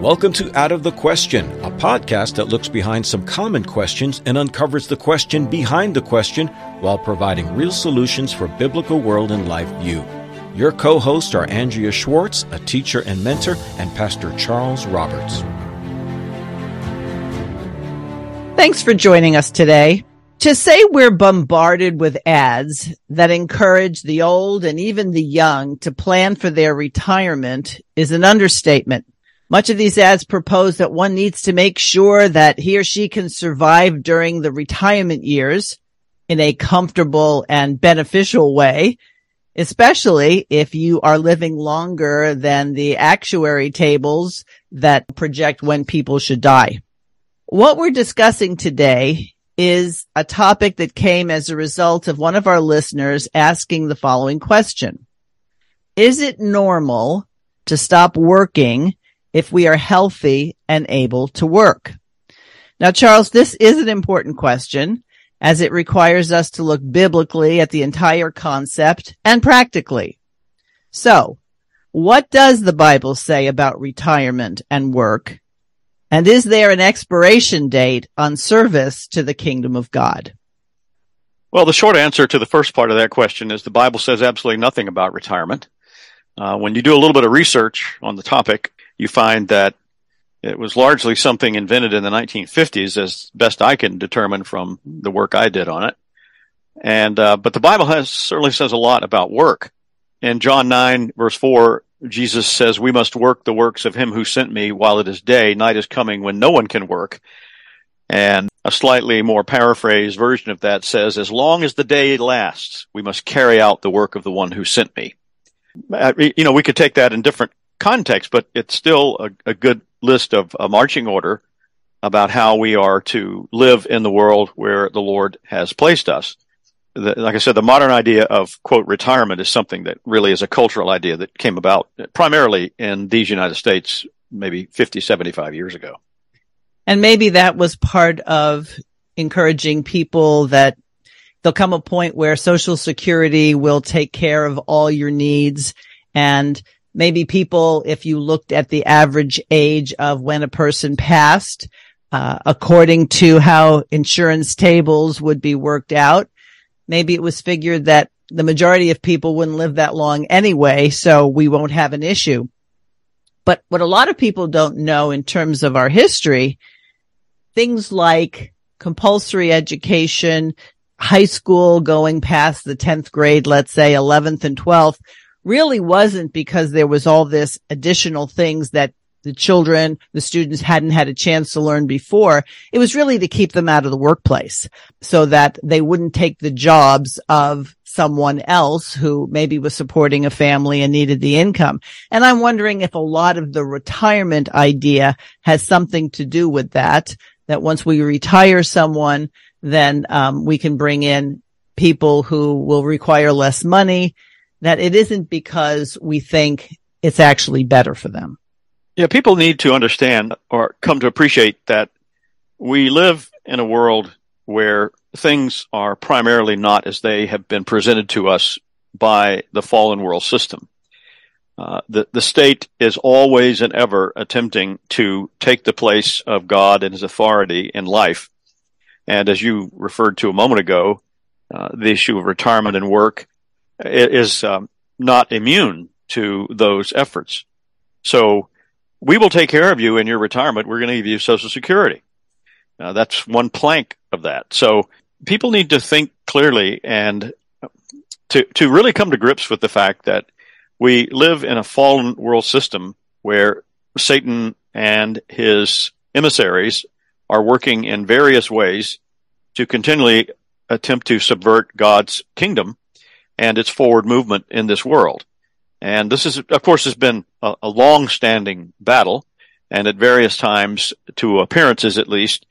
Welcome to Out of the Question, a podcast that looks behind some common questions and uncovers the question behind the question while providing real solutions for biblical world and life view. Your co hosts are Andrea Schwartz, a teacher and mentor, and Pastor Charles Roberts. Thanks for joining us today. To say we're bombarded with ads that encourage the old and even the young to plan for their retirement is an understatement. Much of these ads propose that one needs to make sure that he or she can survive during the retirement years in a comfortable and beneficial way, especially if you are living longer than the actuary tables that project when people should die. What we're discussing today is a topic that came as a result of one of our listeners asking the following question. Is it normal to stop working if we are healthy and able to work? Now, Charles, this is an important question as it requires us to look biblically at the entire concept and practically. So what does the Bible say about retirement and work? And is there an expiration date on service to the kingdom of God? Well, the short answer to the first part of that question is the Bible says absolutely nothing about retirement. Uh, when you do a little bit of research on the topic, you find that it was largely something invented in the 1950s, as best I can determine from the work I did on it. And uh, but the Bible has certainly says a lot about work. In John 9, verse 4, Jesus says, we must work the works of him who sent me while it is day. Night is coming when no one can work. And a slightly more paraphrased version of that says, as long as the day lasts, we must carry out the work of the one who sent me. Uh, you know, we could take that in different contexts, but it's still a, a good list of a marching order about how we are to live in the world where the Lord has placed us the, like I said, the modern idea of quote retirement is something that really is a cultural idea that came about primarily in these United States maybe 50, 75 years ago. And maybe that was part of encouraging people that there'll come a point where social security will take care of all your needs. And maybe people, if you looked at the average age of when a person passed, uh, according to how insurance tables would be worked out, maybe it was figured that the majority of people wouldn't live that long anyway, so we won't have an issue. But what a lot of people don't know in terms of our history, things like compulsory education, high school going past the 10th grade, let's say 11th and 12th, really wasn't because there was all this additional things that the children, the students hadn't had a chance to learn before. It was really to keep them out of the workplace so that they wouldn't take the jobs of someone else who maybe was supporting a family and needed the income. And I'm wondering if a lot of the retirement idea has something to do with that, that once we retire someone, then um, we can bring in people who will require less money, that it isn't because we think it's actually better for them. Yeah, people need to understand or come to appreciate that we live in a world where things are primarily not as they have been presented to us by the fallen world system. Uh, the, the state is always and ever attempting to take the place of God and his authority in life. And as you referred to a moment ago, uh, the issue of retirement and work is um, not immune to those efforts. So we will take care of you in your retirement. We're going to give you Social Security. Now, that's one plank of that. So people need to think clearly and to, to really come to grips with the fact that we live in a fallen world system where Satan and his emissaries are working in various ways to continually attempt to subvert God's kingdom and its forward movement in this world. And this is, of course, has been a, a long-standing battle, and at various times, to appearances at least,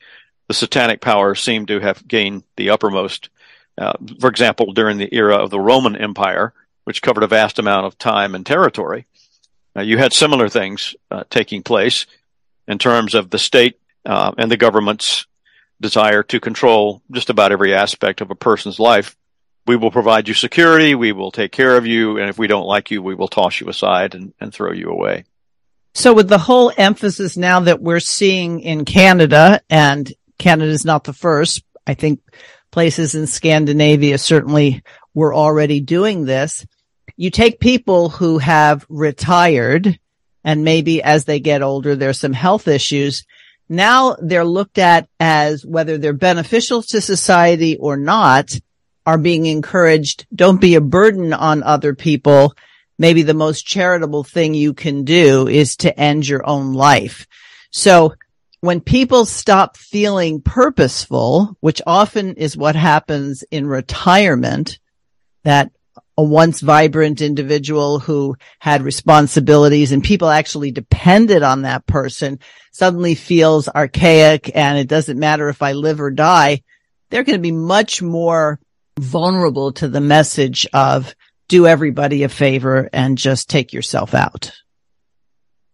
the satanic powers seem to have gained the uppermost. Uh, for example, during the era of the Roman Empire, which covered a vast amount of time and territory, uh, you had similar things uh, taking place in terms of the state uh, and the government's desire to control just about every aspect of a person's life we will provide you security, we will take care of you, and if we don't like you, we will toss you aside and, and throw you away. So with the whole emphasis now that we're seeing in Canada, and Canada is not the first, I think places in Scandinavia certainly were already doing this. You take people who have retired and maybe as they get older, there's some health issues. Now they're looked at as whether they're beneficial to society or not are being encouraged. Don't be a burden on other people maybe the most charitable thing you can do is to end your own life. So when people stop feeling purposeful, which often is what happens in retirement, that a once vibrant individual who had responsibilities and people actually depended on that person suddenly feels archaic and it doesn't matter if I live or die. They're going to be much more vulnerable to the message of do everybody a favor and just take yourself out.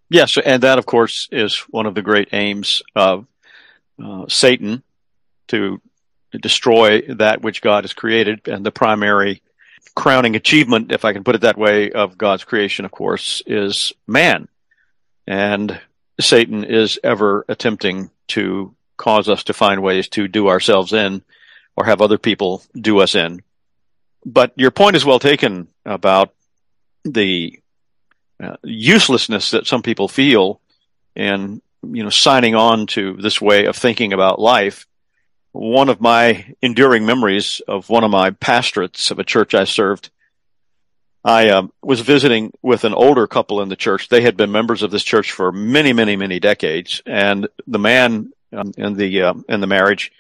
Yes, and that, of course, is one of the great aims of uh, Satan to destroy that which God has created. And the primary crowning achievement, if I can put it that way, of God's creation, of course, is man. And Satan is ever attempting to cause us to find ways to do ourselves in or have other people do us in. But your point is well taken about the uh, uselessness that some people feel in you know signing on to this way of thinking about life. One of my enduring memories of one of my pastorates of a church i served i um, was visiting with an older couple in the church. They had been members of this church for many many many decades. And the man um, in the uh, in the marriage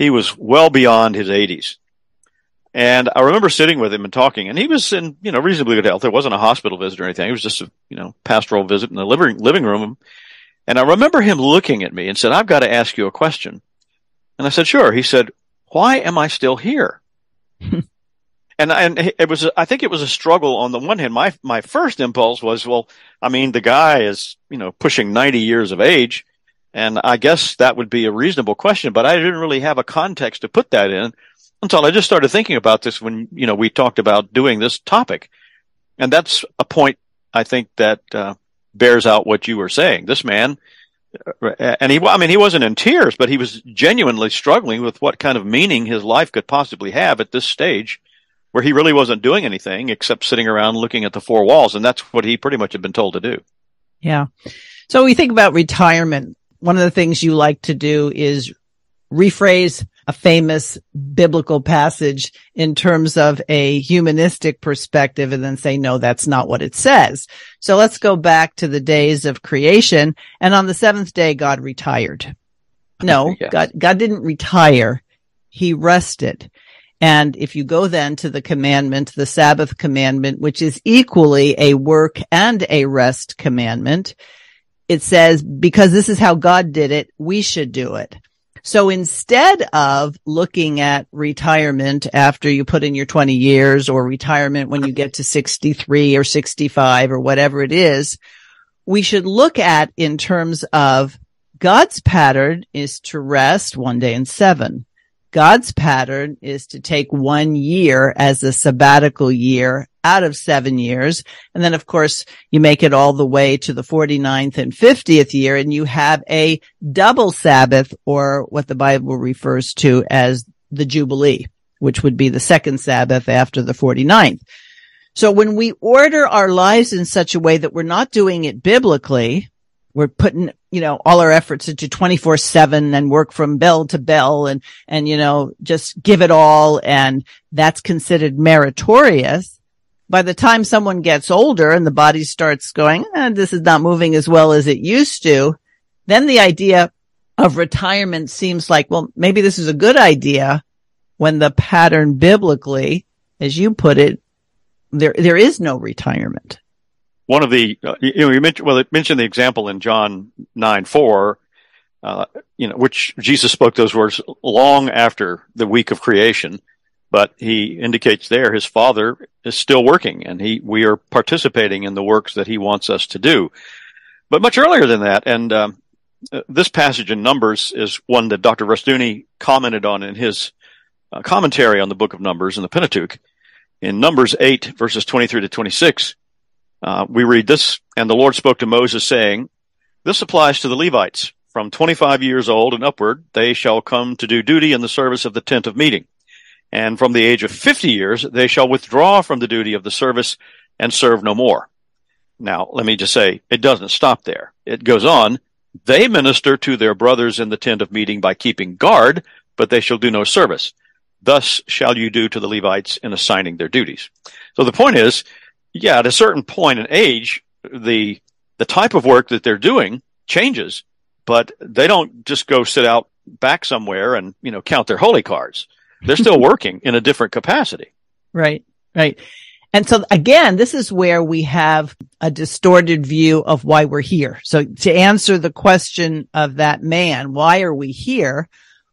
he was well beyond his 80s and I remember sitting with him and talking, and he was in, you know, reasonably good health. There wasn't a hospital visit or anything. It was just a, you know, pastoral visit in the living, living room. And I remember him looking at me and said, I've got to ask you a question. And I said, sure. He said, why am I still here? and, and it was, I think it was a struggle on the one hand. My, my first impulse was, well, I mean, the guy is, you know, pushing 90 years of age. And I guess that would be a reasonable question, but I didn't really have a context to put that in until I just started thinking about this when, you know, we talked about doing this topic. And that's a point I think that, uh, bears out what you were saying. This man, uh, and he, I mean, he wasn't in tears, but he was genuinely struggling with what kind of meaning his life could possibly have at this stage where he really wasn't doing anything except sitting around looking at the four walls. And that's what he pretty much had been told to do. Yeah. So we think about retirement. One of the things you like to do is rephrase a famous biblical passage in terms of a humanistic perspective and then say, no, that's not what it says. So let's go back to the days of creation. And on the seventh day, God retired. No, yes. God, God didn't retire. He rested. And if you go then to the commandment, the Sabbath commandment, which is equally a work and a rest commandment, it says, because this is how God did it, we should do it. So instead of looking at retirement after you put in your 20 years or retirement when you get to 63 or 65 or whatever it is, we should look at in terms of God's pattern is to rest one day in seven. God's pattern is to take one year as a sabbatical year out of seven years. And then of course you make it all the way to the 49th and 50th year and you have a double Sabbath or what the Bible refers to as the Jubilee, which would be the second Sabbath after the 49th. So when we order our lives in such a way that we're not doing it biblically, we're putting, you know, all our efforts into 24 seven and work from bell to bell and, and, you know, just give it all. And that's considered meritorious. By the time someone gets older and the body starts going, eh, this is not moving as well as it used to, then the idea of retirement seems like, well, maybe this is a good idea when the pattern biblically, as you put it, there, there is no retirement. One of the uh, you know you mentioned well it mentioned the example in John nine four, uh, you know which Jesus spoke those words long after the week of creation, but he indicates there his Father is still working and he we are participating in the works that he wants us to do, but much earlier than that and. Um, uh, this passage in Numbers is one that Dr. Rushdoony commented on in his uh, commentary on the book of Numbers in the Pentateuch. In Numbers 8 verses 23 to 26, Uh, we read this, and the Lord spoke to Moses saying, this applies to the Levites. From 25 years old and upward, they shall come to do duty in the service of the tent of meeting. And from the age of 50 years, they shall withdraw from the duty of the service and serve no more. Now, let me just say, it doesn't stop there. It goes on. They minister to their brothers in the tent of meeting by keeping guard, but they shall do no service. Thus shall you do to the Levites in assigning their duties. So the point is, yeah, at a certain point in age, the, the type of work that they're doing changes, but they don't just go sit out back somewhere and, you know, count their holy cards. They're still working in a different capacity. Right. Right. And so again, this is where we have a distorted view of why we're here. So to answer the question of that man, why are we here?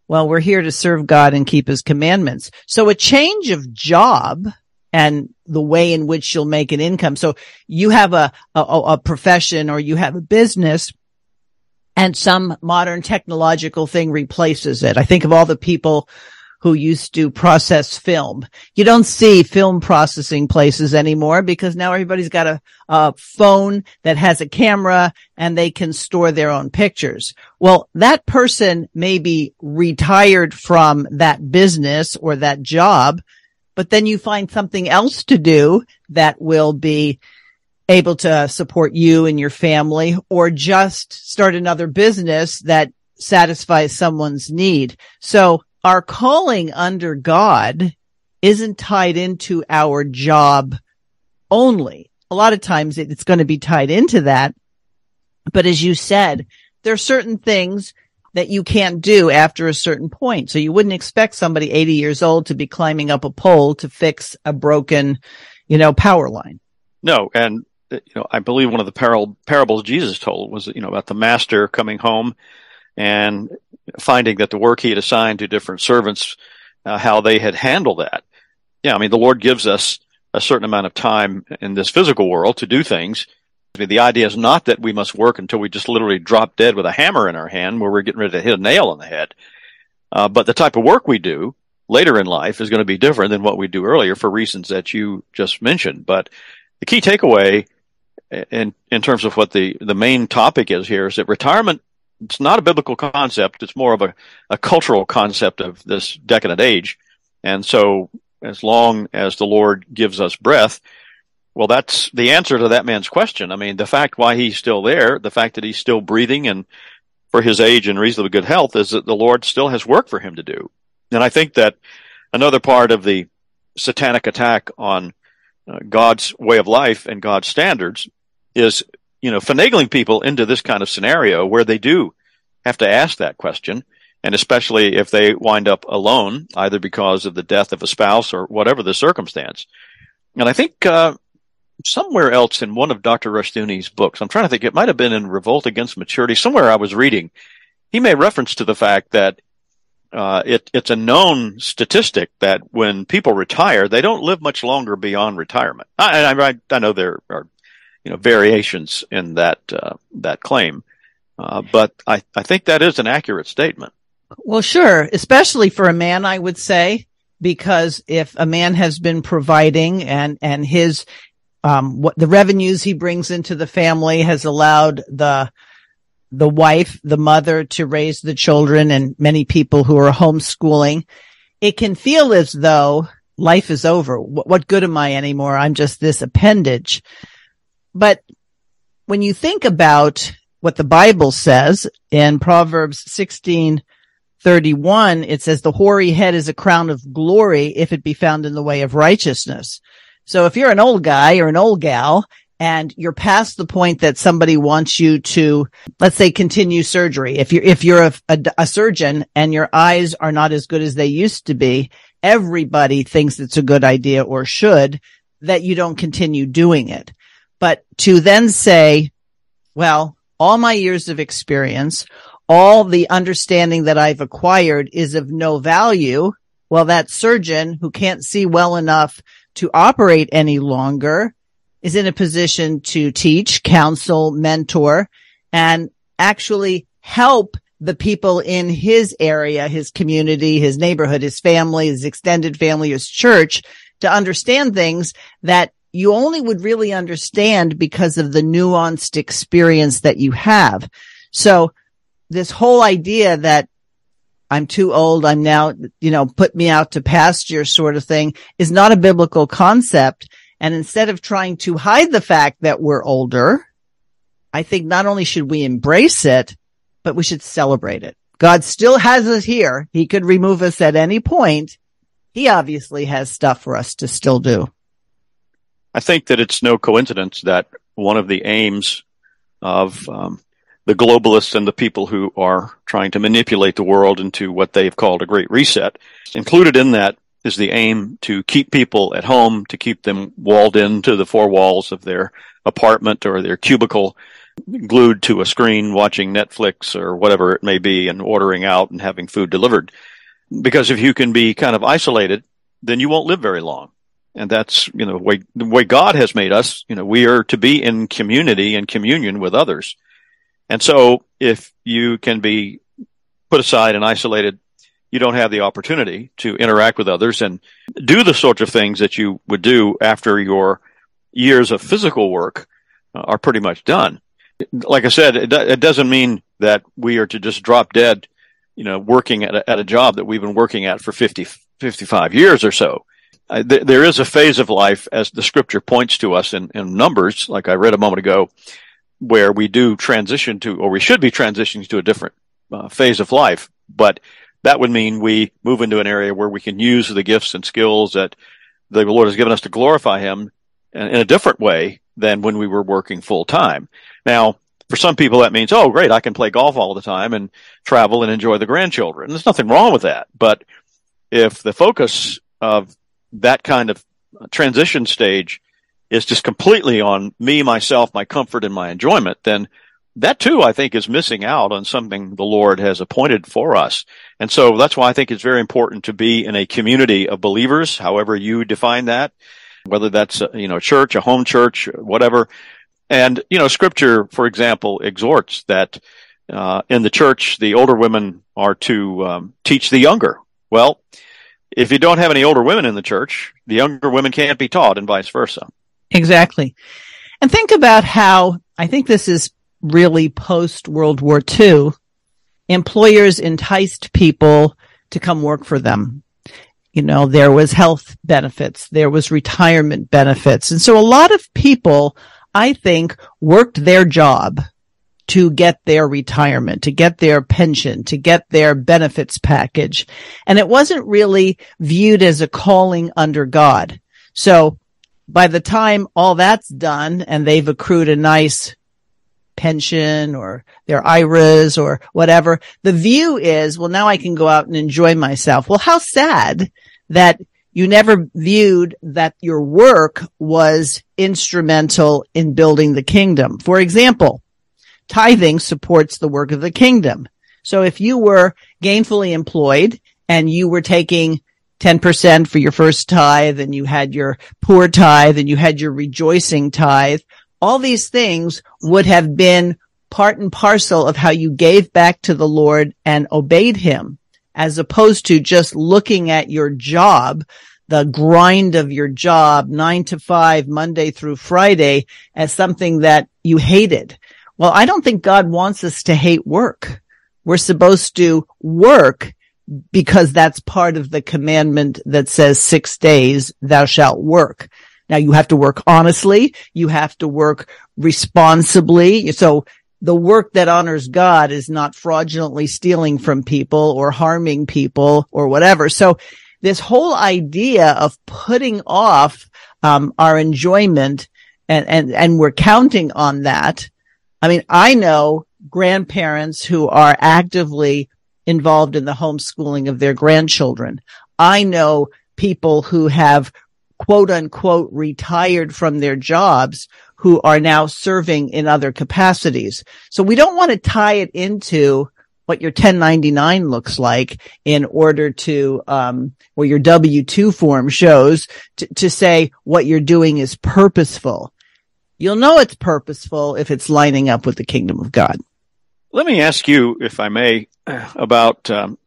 Well, we're here to serve God and keep his commandments. So a change of job and the way in which you'll make an income. So you have a, a, a profession or you have a business and some modern technological thing replaces it. I think of all the people who used to process film. You don't see film processing places anymore because now everybody's got a, a, phone that has a camera and they can store their own pictures. Well, that person may be retired from that business or that job, but then you find something else to do that will be able to support you and your family or just start another business that satisfies someone's need. So our calling under God isn't tied into our job only. A lot of times it's going to be tied into that. But as you said, there are certain things that you can't do after a certain point. So you wouldn't expect somebody 80 years old to be climbing up a pole to fix a broken, you know, power line. No. And, uh, you know, I believe one of the par- parables Jesus told was, you know, about the master coming home and finding that the work he had assigned to different servants, uh, how they had handled that. Yeah. I mean, the Lord gives us a certain amount of time in this physical world to do things I mean, the idea is not that we must work until we just literally drop dead with a hammer in our hand where we're getting ready to hit a nail on the head. Uh, but the type of work we do later in life is going to be different than what we do earlier for reasons that you just mentioned. But the key takeaway in, in terms of what the, the main topic is here is that retirement it's not a biblical concept. It's more of a, a cultural concept of this decadent age. And so as long as the Lord gives us breath, well, that's the answer to that man's question. I mean, the fact why he's still there, the fact that he's still breathing and for his age and reasonably good health is that the Lord still has work for him to do. And I think that another part of the satanic attack on uh, God's way of life and God's standards is, you know, finagling people into this kind of scenario where they do have to ask that question. And especially if they wind up alone, either because of the death of a spouse or whatever the circumstance. And I think, uh, somewhere else in one of Dr. Rushdoony's books. I'm trying to think. It might have been in Revolt Against Maturity. Somewhere I was reading. He made reference to the fact that uh, it, it's a known statistic that when people retire, they don't live much longer beyond retirement. I, I, I know there are, you know, variations in that uh, that claim, uh, but I, I think that is an accurate statement. Well, sure, especially for a man, I would say, because if a man has been providing and and his um, what the revenues he brings into the family has allowed the the wife, the mother to raise the children and many people who are homeschooling. It can feel as though life is over. What, what good am I anymore? I'm just this appendage. But when you think about what the Bible says in Proverbs 16, 31, it says the hoary head is a crown of glory if it be found in the way of righteousness. So if you're an old guy or an old gal and you're past the point that somebody wants you to, let's say, continue surgery. If you're, if you're a, a, a, surgeon and your eyes are not as good as they used to be, everybody thinks it's a good idea or should that you don't continue doing it. But to then say, well, all my years of experience, all the understanding that I've acquired is of no value. Well, that surgeon who can't see well enough to operate any longer is in a position to teach, counsel, mentor, and actually help the people in his area, his community, his neighborhood, his family, his extended family, his church to understand things that you only would really understand because of the nuanced experience that you have. So this whole idea that I'm too old, I'm now, you know, put me out to pasture sort of thing is not a biblical concept. And instead of trying to hide the fact that we're older, I think not only should we embrace it, but we should celebrate it. God still has us here. He could remove us at any point. He obviously has stuff for us to still do. I think that it's no coincidence that one of the aims of um, the globalists and the people who are trying to manipulate the world into what they've called a great reset, included in that is the aim to keep people at home, to keep them walled into the four walls of their apartment or their cubicle, glued to a screen watching Netflix or whatever it may be and ordering out and having food delivered. Because if you can be kind of isolated, then you won't live very long. And that's, you know, the way, the way God has made us, you know, we are to be in community and communion with others. And so if you can be put aside and isolated, you don't have the opportunity to interact with others and do the sorts of things that you would do after your years of physical work uh, are pretty much done. Like I said, it, it doesn't mean that we are to just drop dead, you know, working at a, at a job that we've been working at for 50, 55 years or so. Uh, th- there is a phase of life, as the scripture points to us in, in Numbers, like I read a moment ago, where we do transition to, or we should be transitioning to a different uh, phase of life. But that would mean we move into an area where we can use the gifts and skills that the Lord has given us to glorify Him in, in a different way than when we were working full time. Now, for some people, that means, oh, great, I can play golf all the time and travel and enjoy the grandchildren. There's nothing wrong with that. But if the focus of that kind of transition stage is just completely on me, myself, my comfort, and my enjoyment, then that too, I think, is missing out on something the Lord has appointed for us. And so that's why I think it's very important to be in a community of believers, however you define that, whether that's, a, you know, a church, a home church, whatever. And, you know, scripture, for example, exhorts that, uh, in the church, the older women are to, um, teach the younger. Well, if you don't have any older women in the church, the younger women can't be taught and vice versa. Exactly. And think about how I think this is really post World War II. Employers enticed people to come work for them. You know, there was health benefits, there was retirement benefits. And so a lot of people, I think, worked their job to get their retirement, to get their pension, to get their benefits package. And it wasn't really viewed as a calling under God. So by the time all that's done and they've accrued a nice pension or their IRAs or whatever, the view is, well, now I can go out and enjoy myself. Well, how sad that you never viewed that your work was instrumental in building the kingdom. For example, tithing supports the work of the kingdom. So if you were gainfully employed and you were taking 10% for your first tithe and you had your poor tithe and you had your rejoicing tithe. All these things would have been part and parcel of how you gave back to the Lord and obeyed him as opposed to just looking at your job, the grind of your job, nine to five, Monday through Friday as something that you hated. Well, I don't think God wants us to hate work. We're supposed to work because that's part of the commandment that says six days thou shalt work. Now you have to work honestly. You have to work responsibly. So the work that honors God is not fraudulently stealing from people or harming people or whatever. So this whole idea of putting off um, our enjoyment and, and, and we're counting on that. I mean, I know grandparents who are actively involved in the homeschooling of their grandchildren. I know people who have quote unquote retired from their jobs who are now serving in other capacities. So we don't want to tie it into what your 1099 looks like in order to, um, or your W-2 form shows to, to say what you're doing is purposeful. You'll know it's purposeful if it's lining up with the kingdom of God. Let me ask you, if I may, about um,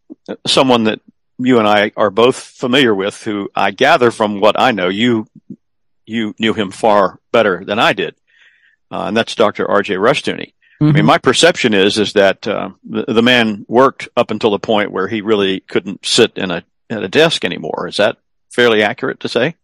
someone that you and I are both familiar with, who I gather from what I know, you you knew him far better than I did, uh, and that's Dr. R.J. Rushdoony. Mm-hmm. I mean, my perception is is that uh, the, the man worked up until the point where he really couldn't sit in a at a desk anymore. Is that fairly accurate to say?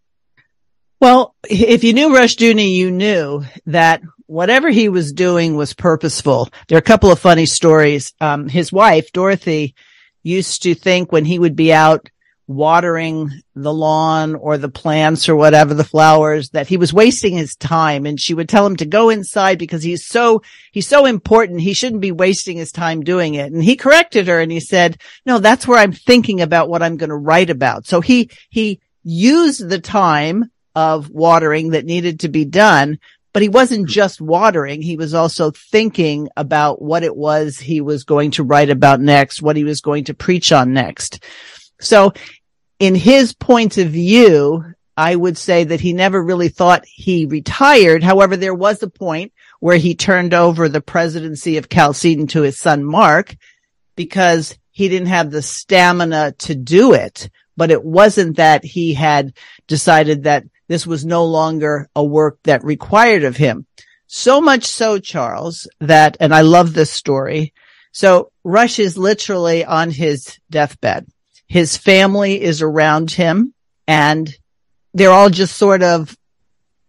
Well, if you knew Rushdoony, you knew that whatever he was doing was purposeful. There are a couple of funny stories. Um, his wife, Dorothy, used to think when he would be out watering the lawn or the plants or whatever, the flowers, that he was wasting his time. And she would tell him to go inside because he's so, he's so important. He shouldn't be wasting his time doing it. And he corrected her and he said, no, that's where I'm thinking about what I'm going to write about. So he, he used the time of watering that needed to be done, but he wasn't hmm. just watering. He was also thinking about what it was he was going to write about next, what he was going to preach on next. So in his point of view, I would say that he never really thought he retired. However, there was a point where he turned over the presidency of Chalcedon to his son Mark because he didn't have the stamina to do it. But it wasn't that he had decided that this was no longer a work that required of him. So much so, Charles, that, and I love this story. So Rush is literally on his deathbed. His family is around him and they're all just sort of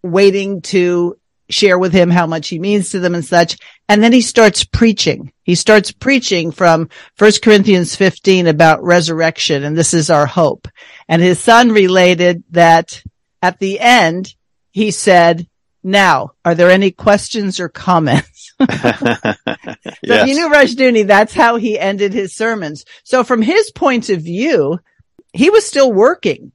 waiting to share with him how much he means to them and such. And then he starts preaching. He starts preaching from first Corinthians 15 about resurrection. And this is our hope. And his son related that at the end, he said, now, are there any questions or comments? so yes. you knew Rushdoony, that's how he ended his sermons. So from his point of view, he was still working,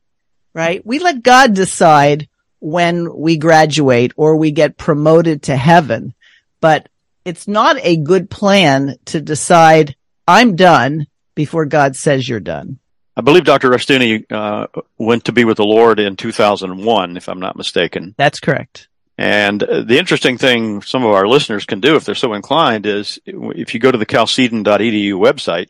right? We let God decide when we graduate or we get promoted to heaven, but it's not a good plan to decide I'm done before God says you're done. I believe Dr. Rushdoony uh, went to be with the Lord in 2001, if I'm not mistaken. That's correct. And the interesting thing some of our listeners can do if they're so inclined is if you go to the chalcedon.edu website,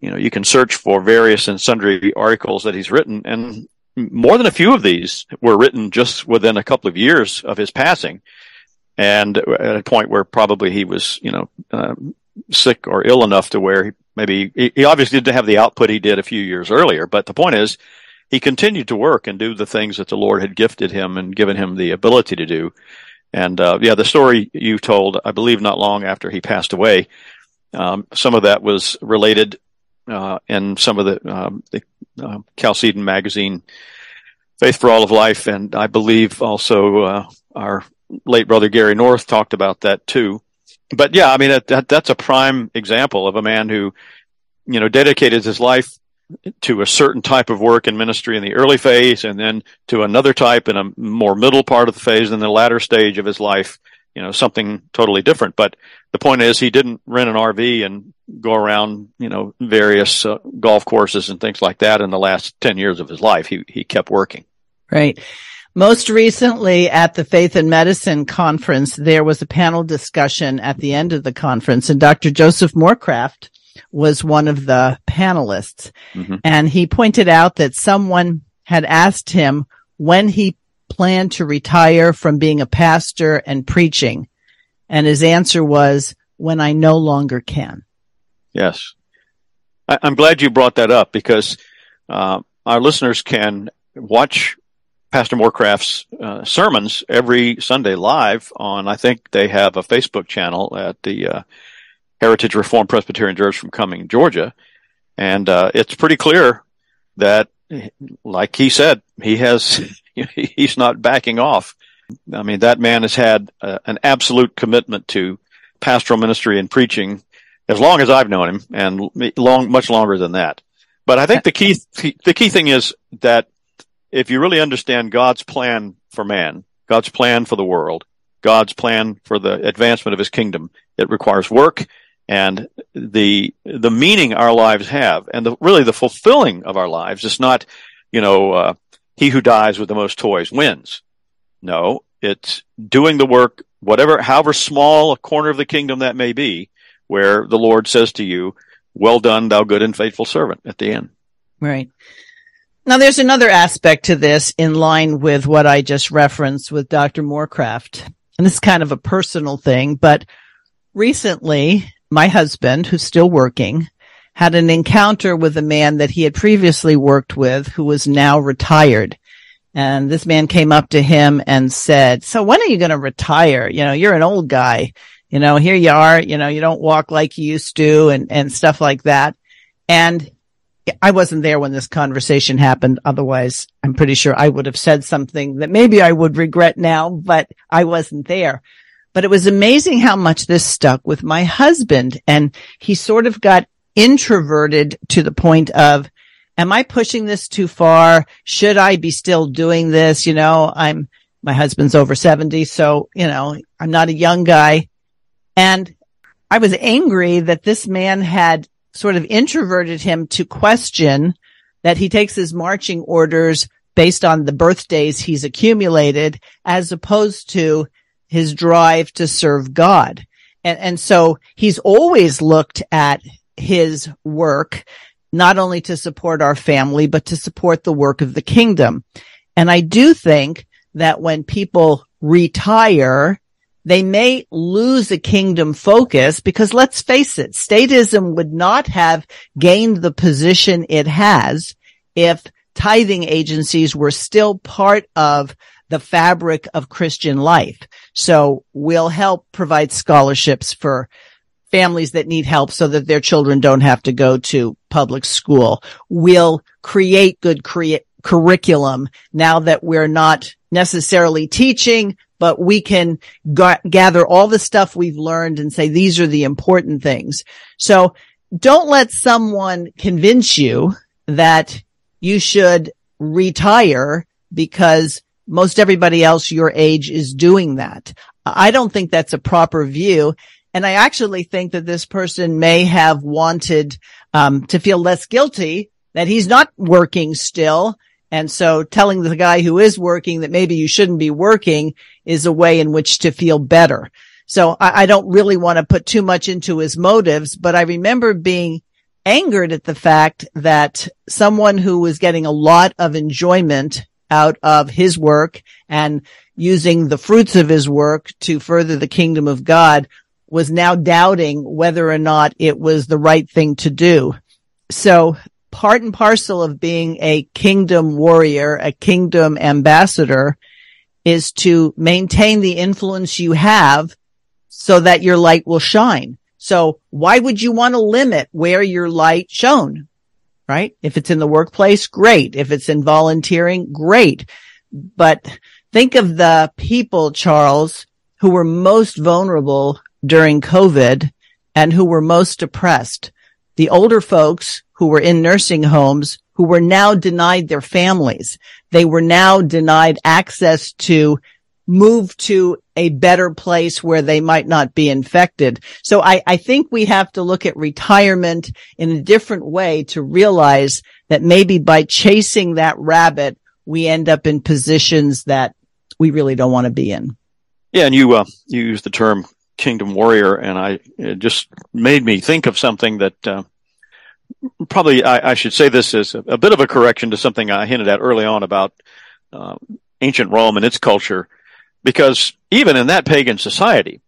you know, you can search for various and sundry articles that he's written and more than a few of these were written just within a couple of years of his passing. And at a point where probably he was, you know, uh, sick or ill enough to where he maybe he obviously didn't have the output he did a few years earlier, but the point is he continued to work and do the things that the Lord had gifted him and given him the ability to do. And uh, yeah, the story you told, I believe, not long after he passed away, um, some of that was related uh, in some of the, um, the uh, magazine, Faith for All of Life, and I believe also uh, our late brother Gary North talked about that too but yeah, I mean, that, that, that's a prime example of a man who, you know, dedicated his life to a certain type of work and ministry in the early phase and then to another type in a more middle part of the phase in the latter stage of his life, you know, something totally different. But the point is he didn't rent an RV and go around, you know, various uh, golf courses and things like that in the last 10 years of his life. He, he kept working. Right. Most recently at the Faith and Medicine conference, there was a panel discussion at the end of the conference and Dr. Joseph Morecraft was one of the panelists. Mm-hmm. And he pointed out that someone had asked him when he planned to retire from being a pastor and preaching. And his answer was, when I no longer can. Yes. I, am glad you brought that up because uh, our listeners can watch Pastor Morecraft's uh, sermons every Sunday live on, I think they have a Facebook channel at the uh, Heritage Reformed Presbyterian Church from Cumming, Georgia. And uh, it's pretty clear that, like he said, he has, he's not backing off. I mean, that man has had uh, an absolute commitment to pastoral ministry and preaching as long as I've known him and long, much longer than that. But I think the key, the key thing is that if you really understand God's plan for man, God's plan for the world, God's plan for the advancement of his kingdom, it requires work and the, the meaning our lives have and the, really the fulfilling of our lives is not, you know, uh, he who dies with the most toys wins. No, it's doing the work, whatever, however small a corner of the kingdom that may be, where the Lord says to you, well done, thou good and faithful servant at the end. Right. Now there's another aspect to this in line with what I just referenced with Dr. Morecraft. And this is kind of a personal thing, but recently my husband, who's still working, had an encounter with a man that he had previously worked with who was now retired. And this man came up to him and said, so when are you going to retire? You know, you're an old guy. You know, here you are, you know, you don't walk like you used to and, and stuff like that. And I wasn't there when this conversation happened. Otherwise, I'm pretty sure I would have said something that maybe I would regret now, but I wasn't there. But it was amazing how much this stuck with my husband. And he sort of got introverted to the point of, am I pushing this too far? Should I be still doing this? You know, I'm, my husband's over 70. So, you know, I'm not a young guy. And I was angry that this man had sort of introverted him to question that he takes his marching orders based on the birthdays he's accumulated as opposed to his drive to serve God. And, and so he's always looked at his work, not only to support our family, but to support the work of the kingdom. And I do think that when people retire, they may lose a kingdom focus because let's face it, statism would not have gained the position it has if tithing agencies were still part of the fabric of Christian life. So we'll help provide scholarships for families that need help so that their children don't have to go to public school. We'll create good curriculum now that we're not necessarily teaching, but we can g- gather all the stuff we've learned and say these are the important things. So don't let someone convince you that you should retire because most everybody else your age is doing that. I don't think that's a proper view. And I actually think that this person may have wanted um, to feel less guilty that he's not working still and so telling the guy who is working that maybe you shouldn't be working is a way in which to feel better. So I, I don't really want to put too much into his motives, but I remember being angered at the fact that someone who was getting a lot of enjoyment out of his work and using the fruits of his work to further the kingdom of God was now doubting whether or not it was the right thing to do. So part and parcel of being a kingdom warrior, a kingdom ambassador is to maintain the influence you have so that your light will shine. So why would you want to limit where your light shone? Right? If it's in the workplace, great. If it's in volunteering, great. But think of the people, Charles, who were most vulnerable during COVID and who were most depressed. The older folks who were in nursing homes who were now denied their families. They were now denied access to move to a better place where they might not be infected. So I, I think we have to look at retirement in a different way to realize that maybe by chasing that rabbit, we end up in positions that we really don't want to be in. Yeah, and you uh, you used the term kingdom warrior, and I it just made me think of something that uh, probably I, I, should say this as a, a, bit of a correction to something I hinted at early on about uh, ancient Rome and its culture, because even in that pagan society,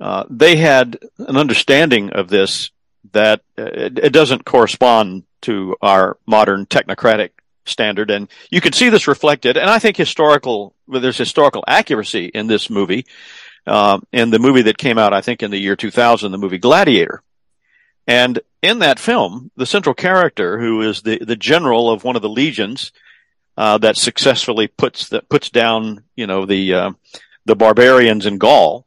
uh, they had an understanding of this that uh, it, it, doesn't correspond to our modern technocratic standard, and you can see this reflected. And I think historical, well, there's historical accuracy in this movie. Uh, in the movie that came out, I think in the year 2000, the movie Gladiator, and in that film, the central character, who is the, the general of one of the legions, uh, that successfully puts that puts down, you know, the, uh, the barbarians in Gaul,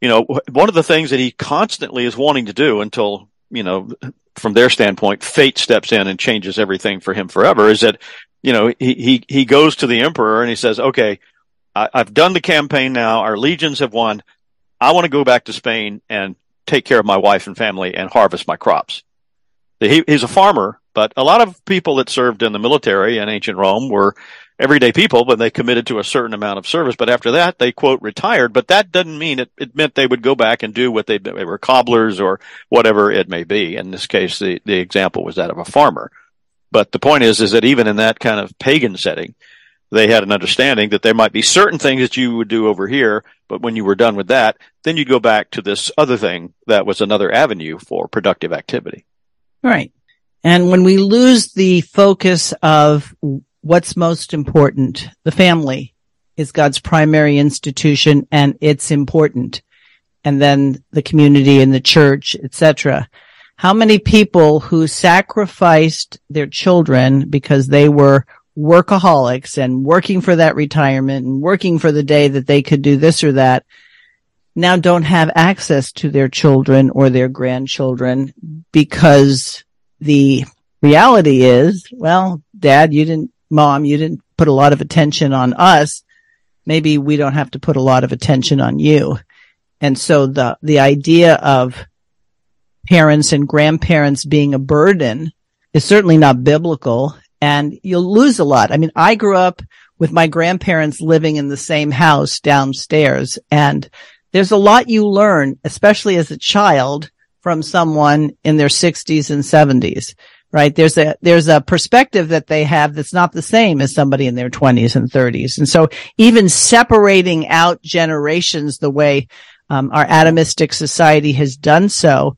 you know, one of the things that he constantly is wanting to do until, you know, from their standpoint, fate steps in and changes everything for him forever is that, you know, he, he, he goes to the emperor and he says, okay, I, I've done the campaign now. Our legions have won. I want to go back to Spain and take care of my wife and family and harvest my crops. He, he's a farmer, but a lot of people that served in the military in ancient Rome were everyday people, but they committed to a certain amount of service. But after that, they quote retired, but that doesn't mean it, it meant they would go back and do what they, they were cobblers or whatever it may be. In this case, the, the example was that of a farmer. But the point is, is that even in that kind of pagan setting, they had an understanding that there might be certain things that you would do over here, but when you were done with that, then you'd go back to this other thing that was another avenue for productive activity. Right. And when we lose the focus of what's most important, the family is God's primary institution and it's important. And then the community and the church, etc. How many people who sacrificed their children because they were workaholics and working for that retirement and working for the day that they could do this or that now don't have access to their children or their grandchildren because the reality is, well, dad, you didn't, mom, you didn't put a lot of attention on us. Maybe we don't have to put a lot of attention on you. And so the, the idea of parents and grandparents being a burden is certainly not biblical and you'll lose a lot. I mean, I grew up with my grandparents living in the same house downstairs and there's a lot you learn, especially as a child from someone in their sixties and seventies, right? There's a, there's a perspective that they have that's not the same as somebody in their twenties and thirties. And so even separating out generations the way um, our atomistic society has done so,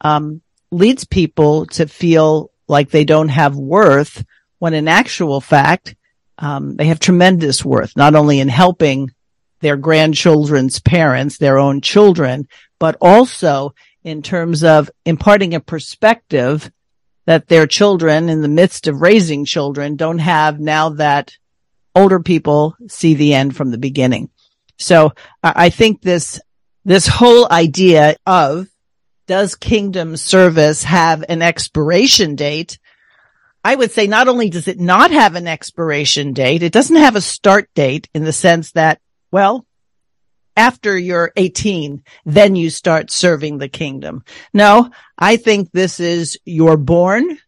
um, leads people to feel like they don't have worth when in actual fact, um, they have tremendous worth, not only in helping their grandchildren's parents, their own children, but also in terms of imparting a perspective that their children in the midst of raising children don't have now that older people see the end from the beginning. So I think this, this whole idea of does kingdom service have an expiration date? I would say not only does it not have an expiration date, it doesn't have a start date in the sense that, well, after you're 18, then you start serving the kingdom. No, I think this is you're born,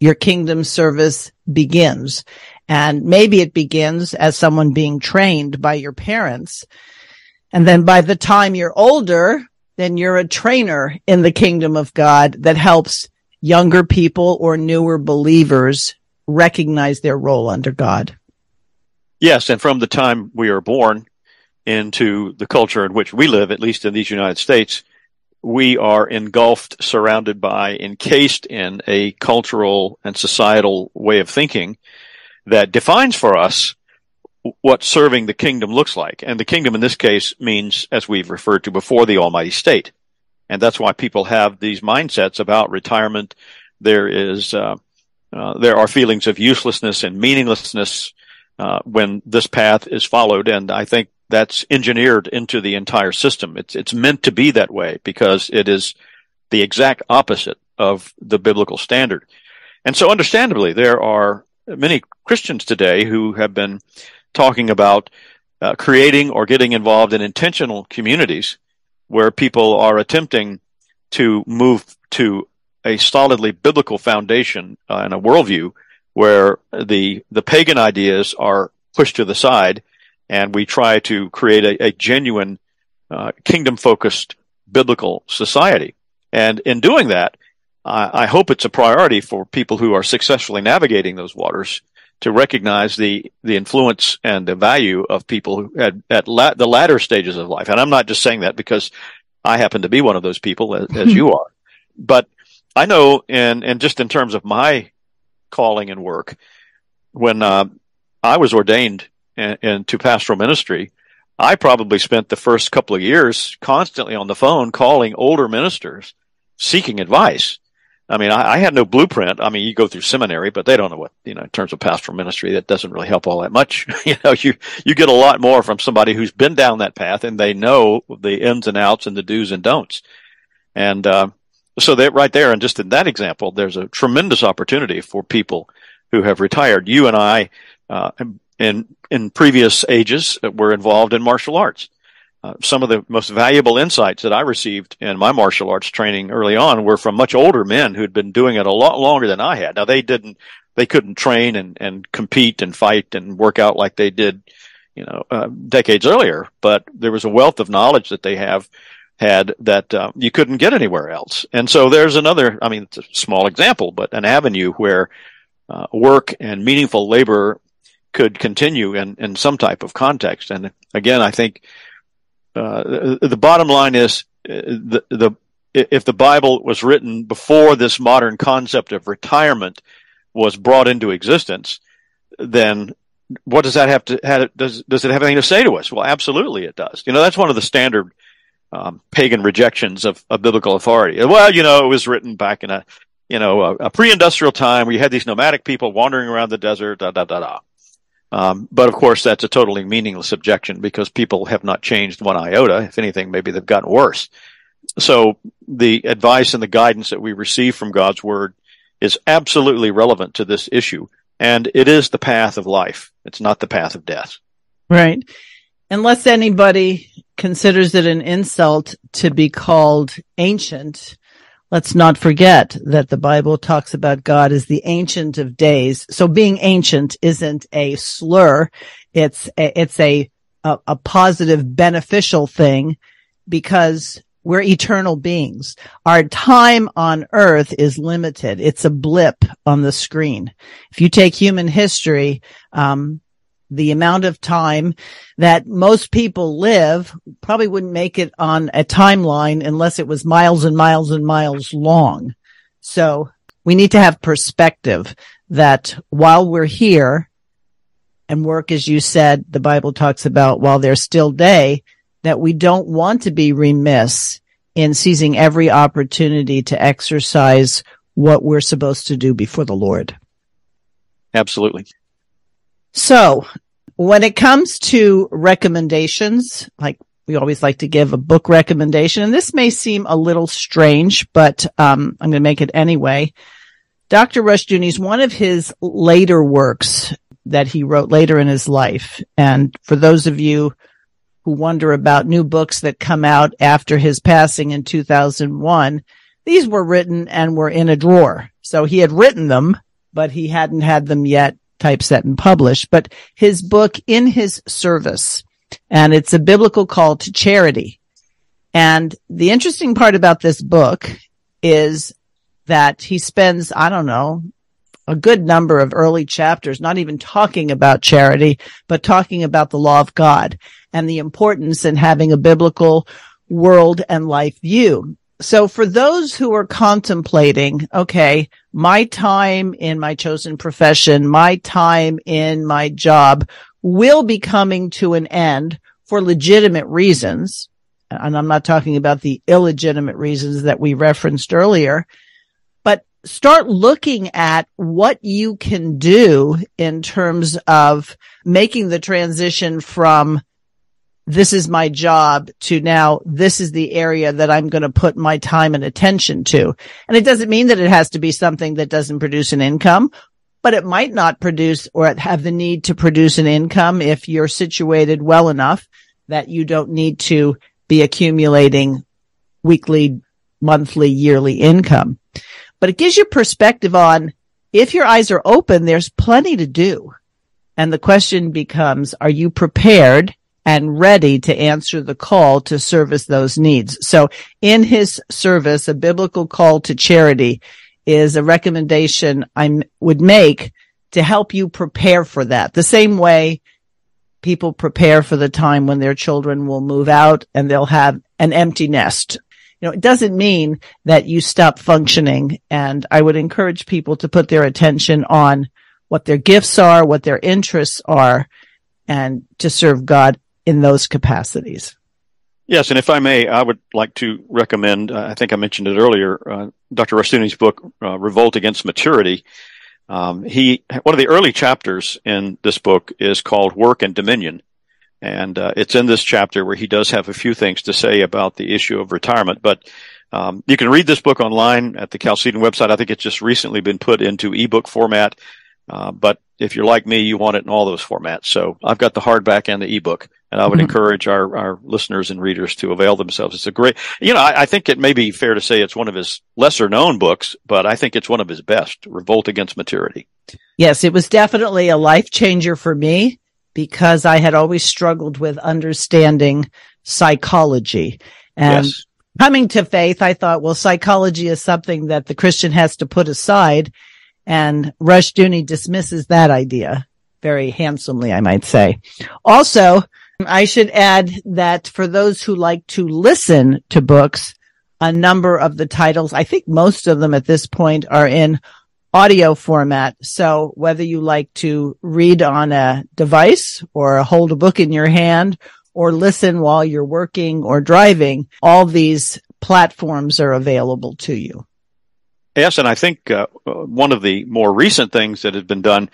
your kingdom service begins. And maybe it begins as someone being trained by your parents. And then by the time you're older, then you're a trainer in the kingdom of God that helps younger people or newer believers recognize their role under God. Yes, and from the time we are born into the culture in which we live, at least in these United States, we are engulfed, surrounded by, encased in a cultural and societal way of thinking that defines for us what serving the kingdom looks like. And the kingdom in this case means, as we've referred to before, the almighty state. And that's why people have these mindsets about retirement. There is, uh, uh, there are feelings of uselessness and meaninglessness uh, when this path is followed, and I think that's engineered into the entire system. It's it's meant to be that way because it is the exact opposite of the biblical standard. And so, understandably, there are many Christians today who have been talking about uh, creating or getting involved in intentional communities where people are attempting to move to a solidly biblical foundation uh, and a worldview where the the pagan ideas are pushed to the side and we try to create a, a genuine uh, kingdom focused biblical society and in doing that I, I hope it's a priority for people who are successfully navigating those waters to recognize the the influence and the value of people who at at la- the latter stages of life. And I'm not just saying that because I happen to be one of those people, as, as you are. But I know, and and just in terms of my calling and work, when uh, I was ordained into pastoral ministry, I probably spent the first couple of years constantly on the phone calling older ministers seeking advice I mean, I, I, had no blueprint. I mean, you go through seminary, but they don't know what, you know, in terms of pastoral ministry, that doesn't really help all that much. you know, you, you get a lot more from somebody who's been down that path and they know the ins and outs and the do's and don'ts. And, uh, so that right there, and just in that example, there's a tremendous opportunity for people who have retired. You and I, uh, in, in previous ages were involved in martial arts. Uh, some of the most valuable insights that I received in my martial arts training early on were from much older men who'd been doing it a lot longer than I had. Now they didn't, they couldn't train and, and compete and fight and work out like they did, you know, uh, decades earlier, but there was a wealth of knowledge that they have had that uh, you couldn't get anywhere else. And so there's another, I mean, it's a small example, but an avenue where uh, work and meaningful labor could continue in, in some type of context. And again, I think uh, the, the, bottom line is uh, the, the if the Bible was written before this modern concept of retirement was brought into existence, then what does that have to have, does does it have anything to say to us? Well, absolutely it does. You know, that's one of the standard um, pagan rejections of, of, biblical authority. Well, you know, it was written back in a you know a, a pre-industrial time where you had these nomadic people wandering around the desert. Da da da da. Um, but of course, that's a totally meaningless objection because people have not changed one iota. If anything, maybe they've gotten worse. So the advice and the guidance that we receive from God's word is absolutely relevant to this issue. And it is the path of life. It's not the path of death. Right. Unless anybody considers it an insult to be called ancient, let's not forget that the Bible talks about God as the ancient of days. So being ancient isn't a slur. It's a, it's a, a, a positive beneficial thing because we're eternal beings. Our time on earth is limited. It's a blip on the screen. If you take human history, um, the amount of time that most people live probably wouldn't make it on a timeline unless it was miles and miles and miles long. So we need to have perspective that while we're here and work, as you said, the Bible talks about while there's still day, that we don't want to be remiss in seizing every opportunity to exercise what we're supposed to do before the Lord. Absolutely. So when it comes to recommendations, like we always like to give a book recommendation, and this may seem a little strange, but um, I'm going to make it anyway. Dr. Rushdoony's one of his later works that he wrote later in his life. And for those of you who wonder about new books that come out after his passing in 2001, these were written and were in a drawer. So he had written them, but he hadn't had them yet typeset and published, but his book in his service and it's a biblical call to charity. And the interesting part about this book is that he spends, I don't know, a good number of early chapters, not even talking about charity, but talking about the law of God and the importance in having a biblical world and life view. So for those who are contemplating, okay, my time in my chosen profession, my time in my job will be coming to an end for legitimate reasons. And I'm not talking about the illegitimate reasons that we referenced earlier but start looking at what you can do in terms of making the transition from this is my job to now this is the area that I'm going to put my time and attention to. And it doesn't mean that it has to be something that doesn't produce an income, but it might not produce or have the need to produce an income if you're situated well enough that you don't need to be accumulating weekly, monthly, yearly income but it gives you perspective on if your eyes are open, there's plenty to do. And the question becomes, are you prepared and ready to answer the call to service those needs? So in his service, a biblical call to charity is a recommendation I would make to help you prepare for that. The same way people prepare for the time when their children will move out and they'll have an empty nest you know, it doesn't mean that you stop functioning. And I would encourage people to put their attention on what their gifts are, what their interests are, and to serve God in those capacities. Yes, and if I may, I would like to recommend, uh, I think I mentioned it earlier, uh, Dr. Rushdoony's book, uh, Revolt Against Maturity. Um, he, one of the early chapters in this book is called Work and Dominion. And uh, it's in this chapter where he does have a few things to say about the issue of retirement. But um, you can read this book online at the Chalcedon website. I think it's just recently been put into ebook format. Uh, but if you're like me, you want it in all those formats. So I've got the hardback and the ebook, and I would mm-hmm. encourage our, our listeners and readers to avail themselves. It's a great, you know, I, I, think it may be fair to say it's one of his lesser known books, but I think it's one of his best, Revolt Against Maturity. Yes, it was definitely a life changer for me because I had always struggled with understanding psychology and yes. coming to faith. I thought, well, psychology is something that the Christian has to put aside. And Rushdoony dismisses that idea very handsomely, I might say. Also, I should add that for those who like to listen to books, a number of the titles, I think most of them at this point are in audio format. So whether you like to read on a device or hold a book in your hand or listen while you're working or driving, all these platforms are available to you. Yes, and I think uh, one of the more recent things that has been done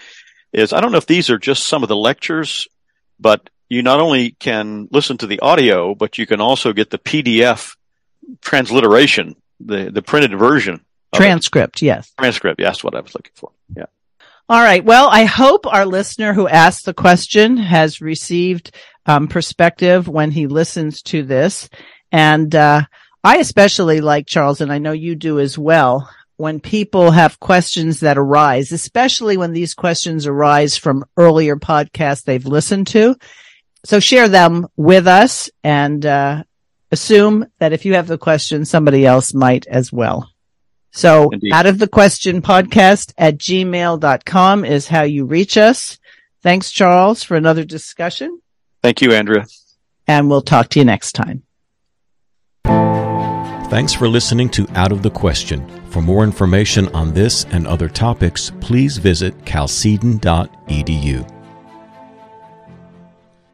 is I don't know if these are just some of the lectures, but you not only can listen to the audio, but you can also get the PDF transliteration, the, the printed version. Transcript, yes. Transcript, yes, that's what I was looking for. Yeah. All right. Well, I hope our listener who asked the question has received um, perspective when he listens to this. And uh, I especially like Charles, and I know you do as well, when people have questions that arise, especially when these questions arise from earlier podcasts they've listened to. So share them with us and uh, assume that if you have the question, somebody else might as well. So Indeed. out of the question podcast at gmail.com is how you reach us. Thanks, Charles, for another discussion. Thank you, Andrea. And we'll talk to you next time. Thanks for listening to Out of the Question. For more information on this and other topics, please visit chalcedon.edu.